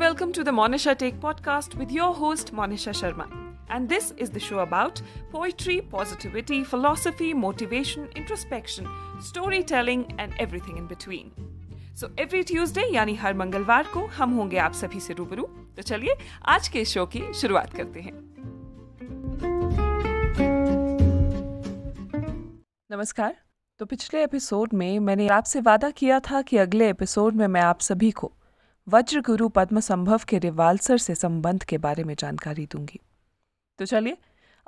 welcome to the Monisha Take podcast with your host Monisha Sharma. And this is the show about poetry, positivity, philosophy, motivation, introspection, storytelling and everything in between. So every Tuesday यानी हर मंगलवार को हम होंगे आप सभी से रूबरू तो चलिए आज के शो की शुरुआत करते हैं नमस्कार तो पिछले एपिसोड में मैंने आपसे वादा किया था कि अगले एपिसोड में मैं आप सभी को वज्र गुरु पद्म संभव के रिवाल्सर से संबंध के बारे में जानकारी दूँगी। तो चलिए,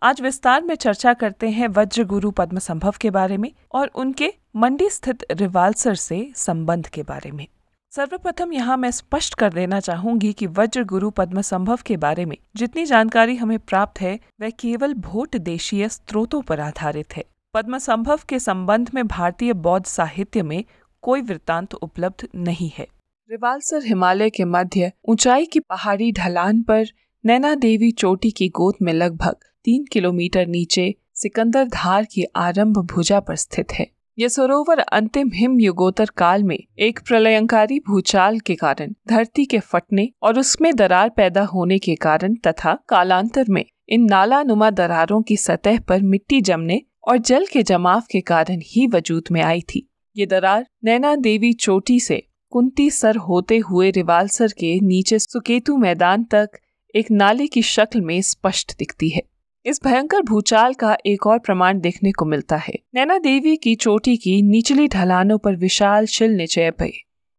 आज विस्तार में चर्चा करते हैं वज्र गुरु पद्म संभव के बारे में और उनके मंडी स्थित रिवाल्सर से संबंध के बारे में। सर्वप्रथम यहाँ मैं स्पष्ट कर देना चाहूँगी कि वज्र गुरु पद्म संभव के बारे में जितनी जानकारी हमें प्राप्त है, वह केवल भोट देशीय स्रोतों पर आधारित है। पद्म संभव के संबंध में भारतीय बौद्ध साहित्य में कोई वृत्तांत उपलब्ध नहीं है। रिवालसर हिमालय के मध्य ऊंचाई की पहाड़ी ढलान पर नैना देवी चोटी की गोद में लगभग तीन किलोमीटर नीचे सिकंदर धार की आरंभ भुजा पर स्थित है। यह सरोवर अंतिम हिम युगोत्तर काल में एक प्रलयंकारी भूचाल के कारण धरती के फटने और उसमें दरार पैदा होने के कारण तथा कालांतर में इन नाला नुमा दरारों की सतह पर मिट्टी जमने और जल के जमाव के कारण ही वजूद में आई थी। ये दरार नैना देवी चोटी से कुंती सर होते हुए रिवालसर के नीचे सुकेतु मैदान तक एक नाले की शक्ल में स्पष्ट दिखती है। इस भयंकर भूचाल का एक और प्रमाण देखने को मिलता है। नैना देवी की चोटी की निचली ढलानों पर विशाल शिल निचय पे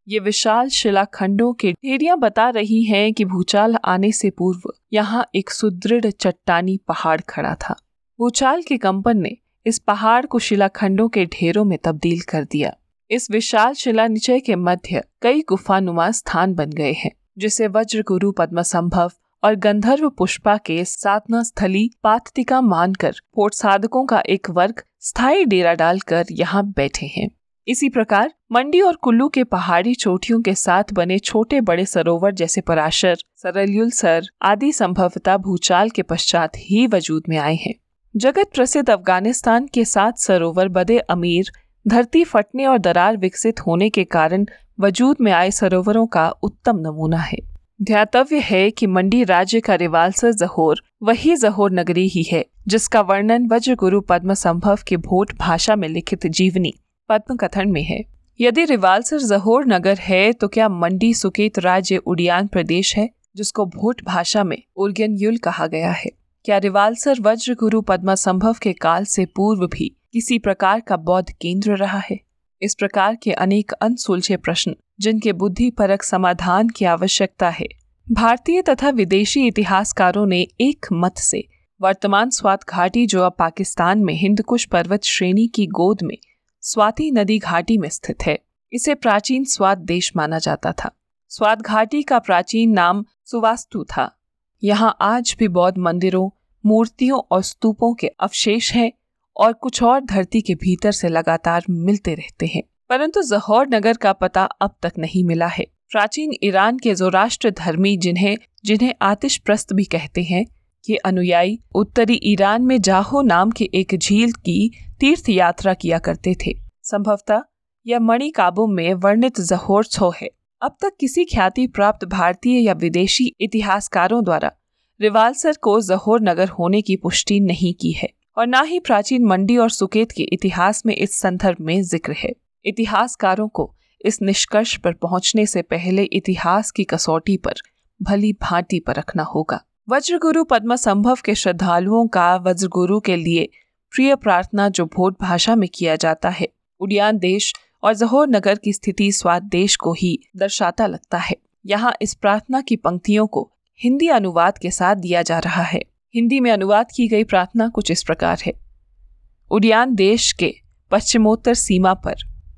ये विशाल शिलाखंडों के ढेरियाँ बता रही हैं कि भूचाल आने से पूर्व यहाँ एक सुदृढ़ चट्टानी पहाड़ खड़ा था। भूचाल के कंपन ने इस पहाड़ को शिलाखंडों के ढेरों में तब्दील कर दिया। इस विशाल शिला निचय के मध्य कई गुफानुमा स्थान बन गए हैं, जिसे वज्र गुरु पद्म संभव और गंधर्व पुष्पा के साधना स्थली पातिका मानकर पोट साधकों का एक वर्ग स्थायी डेरा डालकर यहाँ बैठे हैं। इसी प्रकार मंडी और कुल्लू के पहाड़ी चोटियों के साथ बने छोटे बड़े सरोवर जैसे पराशर, सरलयुल सर आदि संभवतः भूचाल के पश्चात ही वजूद में आए हैं। जगत प्रसिद्ध अफ़गानिस्तान के साथ सरोवर बदे अमीर धरती फटने और दरार विकसित होने के कारण वजूद में आए सरोवरों का उत्तम नमूना है। ध्यातव्य है कि मंडी राज्य का रिवालसर जहोर वही जहोर नगरी ही है, जिसका वर्णन वज्र गुरु पद्म संभव के भोट भाषा में लिखित जीवनी पद्म कथन में है। यदि रिवालसर जहोर नगर है तो क्या मंडी सुकेत राज्य उड़ियान प्रदेश है, जिसको भोट भाषा में उर्गन युल कहा गया है? क्या रिवालसर वज्र गुरु पद्मा संभव के काल से पूर्व भी किसी प्रकार का बौद्ध केंद्र रहा है। इस प्रकार के अनेक अनसुलझे प्रश्न, जिनके बुद्धि परक समाधान की आवश्यकता है। भारतीय तथा विदेशी इतिहासकारों ने एक मत से वर्तमान स्वात घाटी जो अब पाकिस्तान में हिंदकुश पर्वत श्रेणी की गोद में स्वाति नदी घाटी में स्थित है, इसे प्राचीन स्वाद देश माना जाता था। स्वाद घाटी का प्राचीन नाम सुवास्तु था। यहाँ आज भी बौद्ध मंदिरों, मूर्तियों और स्तूपों के अवशेष हैं। और कुछ और धरती के भीतर से लगातार मिलते रहते हैं। परंतु जहौर नगर का पता अब तक नहीं मिला है। प्राचीन ईरान के जोराष्ट्र धर्मी जिन्हें जिन्हें आतिश प्रस्त भी कहते हैं, ये अनुयायी उत्तरी ईरान में जाहो नाम के एक झील की तीर्थ यात्रा किया करते थे। संभवतः यह मणि काबू में वर्णित जहोर छो है। अब तक किसी ख्याति प्राप्त भारतीय या विदेशी इतिहासकारों द्वारा रिवालसर को जहोर नगर होने की पुष्टि नहीं की है। और न ही प्राचीन मंडी और सुकेत के इतिहास में इस संदर्भ में ज़िक्र है। इतिहासकारों को इस निष्कर्ष पर पहुँचने से पहले इतिहास की कसौटी पर भली भांति पर रखना होगा। वज्रगुरु पद्म संभव के श्रद्धालुओं का वज्रगुरु के लिए प्रिय प्रार्थना जो भोट भाषा में किया जाता है, उड़ियान देश और जहोर नगर की स्थिति स्वाद देश को ही दर्शाता लगता है। यहाँ इस प्रार्थना की पंक्तियों को हिंदी अनुवाद के साथ दिया जा रहा है। हिंदी में अनुवाद की गई प्रार्थना कुछ इस प्रकार है। उड़ियान देश के पश्चिमोत्तर सीमा पर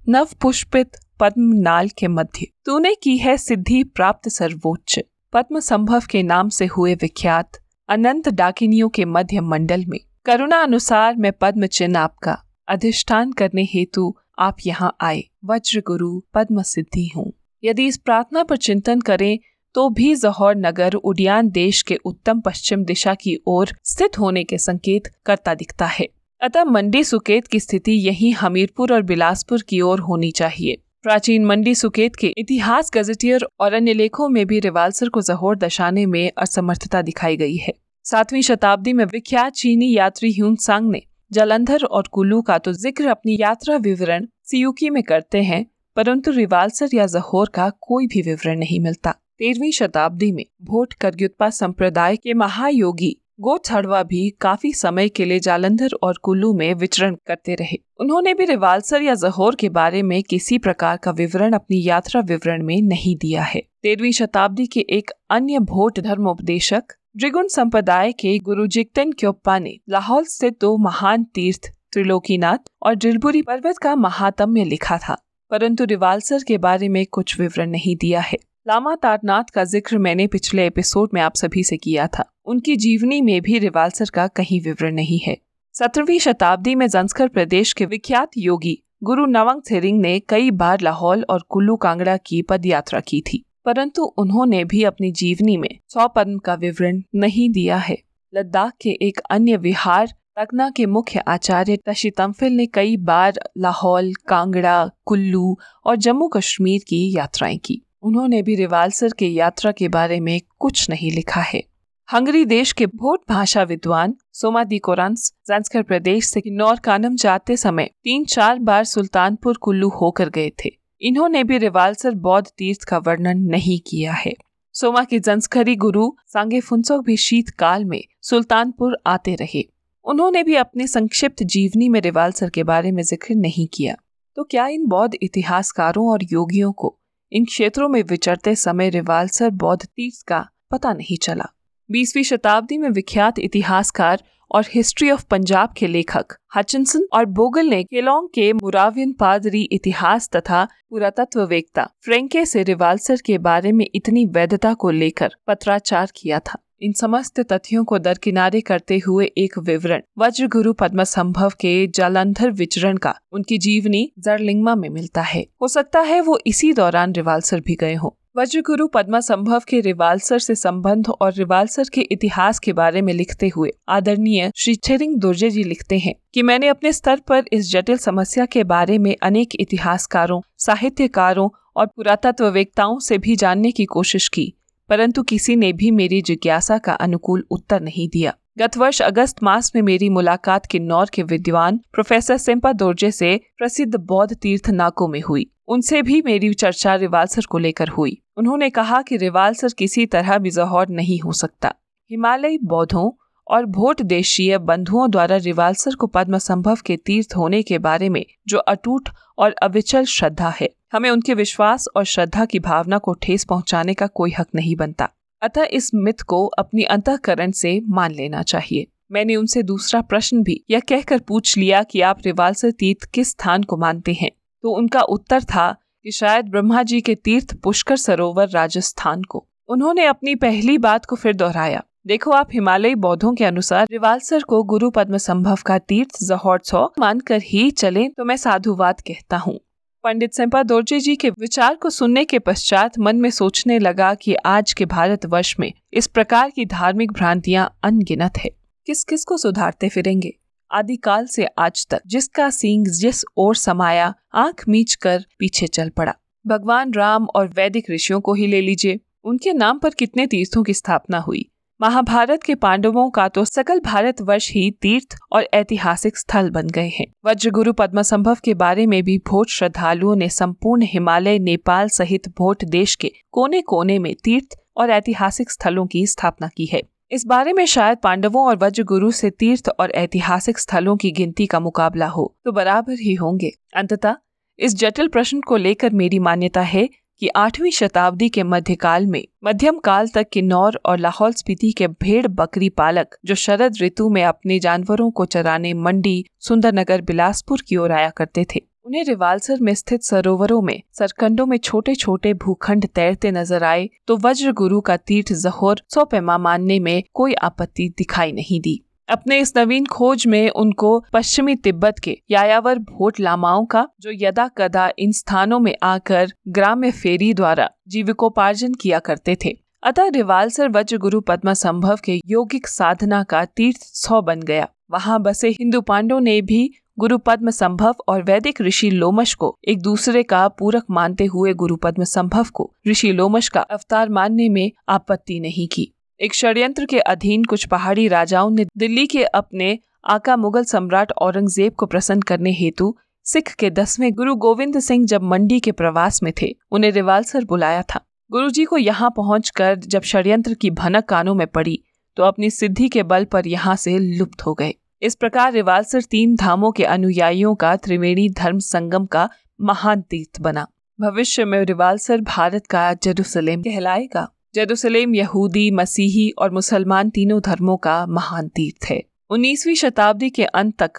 नव पुष्पित पद्म नाल के मध्य तूने की है सिद्धि प्राप्त सर्वोच्च। पद्म संभव के नाम से हुए विख्यात अनंत डाकिनियों के मध्य मंडल में करुणा अनुसार मैं पद्म चिन्ह आपका अधिष्ठान करने हेतु आप यहाँ आए। वज्र गुरु पद्म सिद्धि हूँ। यदि इस प्रार्थना पर चिंतन करें तो भी जहौर नगर उडियान देश के उत्तम पश्चिम दिशा की ओर स्थित होने के संकेत करता दिखता है। अतः मंडी सुकेत की स्थिति यही हमीरपुर और बिलासपुर की ओर होनी चाहिए। प्राचीन मंडी सुकेत के इतिहास गजटियर और अन्य लेखों में भी रिवालसर को जहोर दर्शाने में असमर्थता दिखाई गई है। सातवीं शताब्दी में विख्यात चीनी यात्री ह्यून सांग ने जलंधर और कुल्लू का तो ज़िक्र अपनी यात्रा विवरण सियुकी में करते हैं, परंतु रिवालसर या जहोर का कोई भी विवरण नहीं मिलता। तेरहवीं शताब्दी में भोट करग्युत्पा संप्रदाय के महायोगी गोछड़वा भी काफ़ी समय के लिए जालंधर और कुल्लू में विचरण करते रहे। उन्होंने भी रिवालसर या जहोर के बारे में किसी प्रकार का विवरण अपनी यात्रा विवरण में नहीं दिया है। तेरहवीं शताब्दी के एक अन्य भोट धर्मोपदेशक द्रिगुण संप्रदाय के गुरु जिक्तन क्योप्पा ने लाहौल स्थित दो महान तीर्थ त्रिलोकीनाथ और डिलबुरी पर्वत का महात्म्य लिखा था, परंतु रिवालसर के बारे में कुछ विवरण नहीं दिया है। लामा तारनाथ का ज़िक्र मैंने पिछले एपिसोड में आप सभी से किया था। उनकी जीवनी में भी रिवालसर का कहीं विवरण नहीं है। सत्रहवीं शताब्दी में जंस्कर प्रदेश के विख्यात योगी गुरु नवंग थेरिंग ने कई बार लाहौल और कुल्लू कांगड़ा की पद यात्रा की थी, परंतु उन्होंने भी अपनी जीवनी में सौ पद्म का विवरण नहीं दिया है। लद्दाख के एक अन्य विहार तकना के मुख्य आचार्य तशी तमफिल ने कई बार लाहौल, कांगड़ा, कुल्लू और जम्मू कश्मीर की यात्राएँ की। उन्होंने भी रिवालसर के यात्रा के बारे में कुछ नहीं लिखा है। हंगरी देश के भोट भाषा विद्वान सोमादी कोरंस जंस्कर प्रदेश से नौर कानम जाते समय तीन चार बार सुल्तानपुर कुल्लू होकर गए थे। इन्होंने भी रिवालसर बौद्ध तीर्थ का वर्णन नहीं किया है। सोमा के जंस्खरी गुरु सांगे फुनसोक भी शीतकाल में सुल्तानपुर आते रहे। उन्होंने भी अपने संक्षिप्त जीवनी में रिवालसर के बारे में ज़िक्र नहीं किया। तो क्या इन बौद्ध इतिहासकारों और योगियों को इन क्षेत्रों में विचरते समय रिवालसर बौद्ध तीर्थ का पता नहीं चला। बीसवीं शताब्दी में विख्यात इतिहासकार और हिस्ट्री ऑफ़ पंजाब के लेखक हचिनसन और बोगल ने केलोंग के मुरावियन पादरी इतिहास तथा पुरातत्व पुरातत्ववेत्ता फ्रेंके से रिवाल्सर के बारे में इतनी वैधता को लेकर पत्राचार किया था। इन समस्त तथ्यों को दरकिनारे करते हुए एक विवरण वज्र गुरु पद्म संभव के जालंधर विचरण का, उनकी जीवनी जरलिंगमा में मिलता है। हो सकता है वो इसी दौरान रिवालसर भी गए हों। वज्रगुरु पद्मा संभव के रिवालसर से संबंध और रिवालसर के इतिहास के बारे में लिखते हुए आदरणीय श्री छेरिंग दुर्जे जी लिखते हैं कि मैंने अपने स्तर पर इस जटिल समस्या के बारे में अनेक इतिहासकारों, साहित्यकारों और पुरातत्ववेत्ताओं से भी जानने की कोशिश की। परंतु किसी ने भी मेरी जिज्ञासा का अनुकूल उत्तर नहीं दिया। गत वर्ष अगस्त मास में मेरी मुलाकात किन्नौर के विद्वान प्रोफेसर सिम्पा दोर्जे से प्रसिद्ध बौद्ध तीर्थ नाको में हुई। उनसे भी मेरी चर्चा रिवालसर को लेकर हुई। उन्होंने कहा कि रिवालसर किसी तरह भी जहौर नहीं हो सकता। हिमालयी बौद्धों और भोट देशीय बंधुओं द्वारा रिवालसर को पद्म संभव के तीर्थ होने के बारे में जो अटूट और अविचल श्रद्धा है हमें उनके विश्वास और श्रद्धा की भावना को ठेस पहुँचाने का कोई हक नहीं बनता। अतः इस मिथ को अपनी अंतकरण से मान लेना चाहिए। मैंने उनसे दूसरा प्रश्न भी यह कहकर पूछ लिया कि आप रिवालसर तीर्थ किस स्थान को मानते हैं? तो उनका उत्तर था कि शायद ब्रह्मा जी के तीर्थ पुष्कर सरोवर राजस्थान को। उन्होंने अपनी पहली बात को फिर दोहराया। देखो, आप हिमालयी बौद्धों के अनुसार रिवालसर को गुरु पद्म संभव का तीर्थ जहोत्सव मानकर ही चले तो मैं साधुवाद कहता हूँ। पंडित सेम्पा दोर्जे जी के विचार को सुनने के पश्चात मन में सोचने लगा कि आज के भारत वर्ष में इस प्रकार की धार्मिक भ्रांतियाँ अनगिनत है। किस किस को सुधारते फिरेंगे? आदिकाल से आज तक जिसका सींग जिस ओर समाया, आँख मीच कर पीछे चल पड़ा। भगवान राम और वैदिक ऋषियों को ही ले लीजिए। उनके नाम पर कितने तीर्थों की स्थापना हुई? महाभारत के पांडवों का तो सकल भारत वर्ष ही तीर्थ और ऐतिहासिक स्थल बन गए हैं। वज्र गुरु पद्म के बारे में भी भोट श्रद्धालुओं ने संपूर्ण हिमालय, नेपाल सहित भोट देश के कोने कोने में तीर्थ और ऐतिहासिक स्थलों की स्थापना की है। इस बारे में शायद पांडवों और वज्र गुरु से तीर्थ और ऐतिहासिक स्थलों की गिनती का मुकाबला हो तो बराबर ही होंगे। अंततः, इस जटिल प्रश्न को लेकर मेरी मान्यता है कि आठवीं शताब्दी के मध्यकाल में मध्यम काल तक किन्नौर और लाहौल स्पीति के भेड़ बकरी पालक, जो शरद ऋतु में अपने जानवरों को चराने मंडी, सुंदरनगर, बिलासपुर की ओर आया करते थे। उन्हें रिवालसर में स्थित सरोवरों में, सरकंडों में छोटे छोटे भूखंड तैरते नज़र आए तो वज्र गुरु का तीर्थ जहोर सौ पैमा मानने में कोई आपत्ति दिखाई नहीं दी। अपने इस नवीन खोज में उनको पश्चिमी तिब्बत के यायावर भोट लामाओं का, जो यदा कदा इन स्थानों में आकर ग्राम्य फेरी द्वारा जीविकोपार्जन किया करते थे। अतः रिवालसर वज्र गुरु पद्मा संभव के योगिक साधना का तीर्थ सौ बन गया। वहाँ बसे हिंदू पांडव ने भी गुरु पद्म संभव और वैदिक ऋषि लोमश को एक दूसरे का पूरक मानते हुए गुरु पद्म संभव को ऋषि लोमश का अवतार मानने में आपत्ति नहीं की। एक षड्यंत्र के अधीन कुछ पहाड़ी राजाओं ने दिल्ली के अपने आका मुगल सम्राट औरंगज़ेब को प्रसन्न करने हेतु सिख के दसवें गुरु गोविंद सिंह जब मंडी के प्रवास में थे, उन्हें रिवालसर बुलाया था। गुरुजी को यहाँ पहुंचकर जब षड्यंत्र की भनक कानों में पड़ी तो अपनी सिद्धि के बल पर यहाँ से लुप्त हो गए। इस प्रकार रिवालसर तीन धामों के अनुयायियों का त्रिवेणी धर्म संगम का महान तीर्थ बना। भविष्य में रिवालसर भारत का जेरूसलेम कहलाएगा। जेरूसलेम यहूदी, मसीही और मुसलमान तीनों धर्मों का महान तीर्थ है। उन्नीसवीं शताब्दी के अंत तक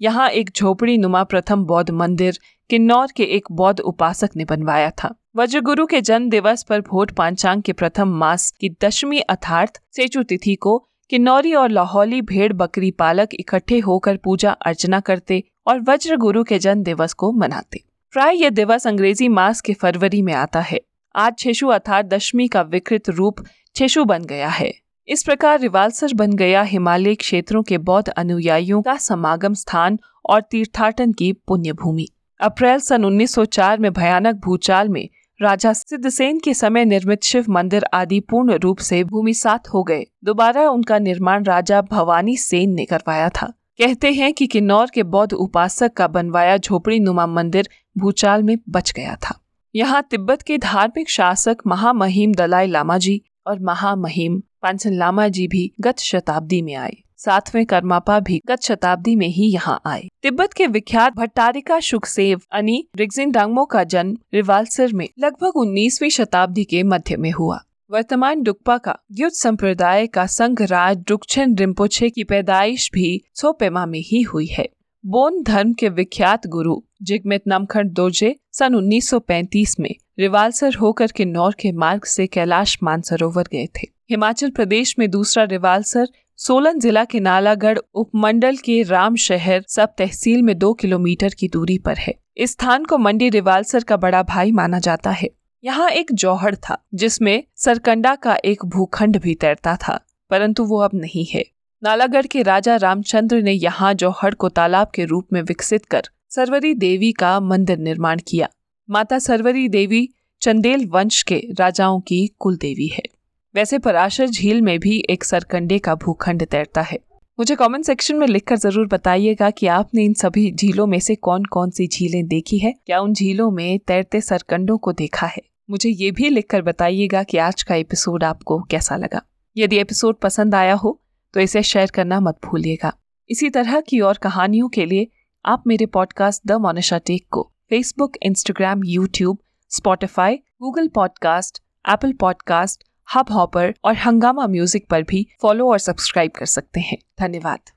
यहाँ एक झोपड़ी नुमा प्रथम बौद्ध मंदिर किन्नौर के एक बौद्ध उपासक ने बनवाया था। वज्रगुरु के जन्म दिवस पर भोट पांचांग के प्रथम मास की दशमी अर्थात सेचु तिथि को किन्नौरी और लाहौली भेड़ बकरी पालक इकट्ठे होकर पूजा अर्चना करते और वज्र गुरु के जन्म दिवस को मनाते। प्राय यह दिवस अंग्रेज़ी मास के फरवरी में आता है। आज छेशु अर्थात दशमी का विकृत रूप छेशु बन गया है। इस प्रकार रिवालसर बन गया हिमालय क्षेत्रों के बौद्ध अनुयायियों का समागम स्थान और तीर्थाटन की पुण्य भूमि अप्रैल सन 1904 में भयानक भूचाल में राजा सिद्धसेन के समय निर्मित शिव मंदिर आदि पूर्ण रूप से भूमिसात हो गए। दोबारा उनका निर्माण राजा भवानी सेन ने करवाया था। कहते हैं कि किन्नौर के बौद्ध उपासक का बनवाया झोपड़ी नुमा मंदिर भूचाल में बच गया था। यहाँ तिब्बत के धार्मिक शासक महामहिम दलाई लामा जी और महामहिम पांचन लामा जी भी गत शताब्दी में आए। सातवें कर्मापा भी गत शताब्दी में ही यहाँ आए। तिब्बत के विख्यात भट्टारिका सुखसेव अनी रिगजिन डांगमो का जन्म रिवालसर में लगभग उन्नीसवी शताब्दी के मध्य में हुआ। वर्तमान डुक्पा का युद्ध संप्रदाय का संघ राज डुकछन रिम्पोछे की पैदाइश भी सोपेमा में ही हुई है। बोन धर्म के विख्यात गुरु जिगमित नमखंड दोजे सन 1935 में रिवालसर होकर के नौर के मार्ग से कैलाश मानसरोवर गए थे। हिमाचल प्रदेश में दूसरा रिवालसर सोलन जिला के नालागढ़ उपमंडल के राम शहर सब तहसील में दो किलोमीटर की दूरी पर है। इस स्थान को मंडी रिवालसर का बड़ा भाई माना जाता है। यहाँ एक जौहड़ था, जिसमें सरकंडा का एक भूखंड भी तैरता था, परंतु वो अब नहीं है। नालागढ़ के राजा रामचंद्र ने यहाँ जौहड़ को तालाब के रूप में विकसित कर सरवरी देवी का मंदिर निर्माण किया। माता सरवरी देवी चंदेल वंश के राजाओं की कुल देवी है। वैसे पराशर झील में भी एक सरकंडे का भूखंड तैरता है। मुझे कमेंट सेक्शन में लिखकर ज़रूर बताइएगा कि आपने इन सभी झीलों में से कौन कौन सी झीलें देखी है। क्या उन झीलों में तैरते सरकंडों को देखा है? मुझे ये भी लिखकर बताइएगा कि आज का एपिसोड आपको कैसा लगा। यदि एपिसोड पसंद आया हो तो इसे शेयर करना मत भूलिएगा। इसी तरह की और कहानियों के लिए आप मेरे पॉडकास्ट द मोनिशा टेक को Facebook Instagram YouTube Spotify Google podcast Apple podcast Hubhopper और हंगामा म्यूज़िक पर भी फॉलो और सब्सक्राइब कर सकते हैं। धन्यवाद।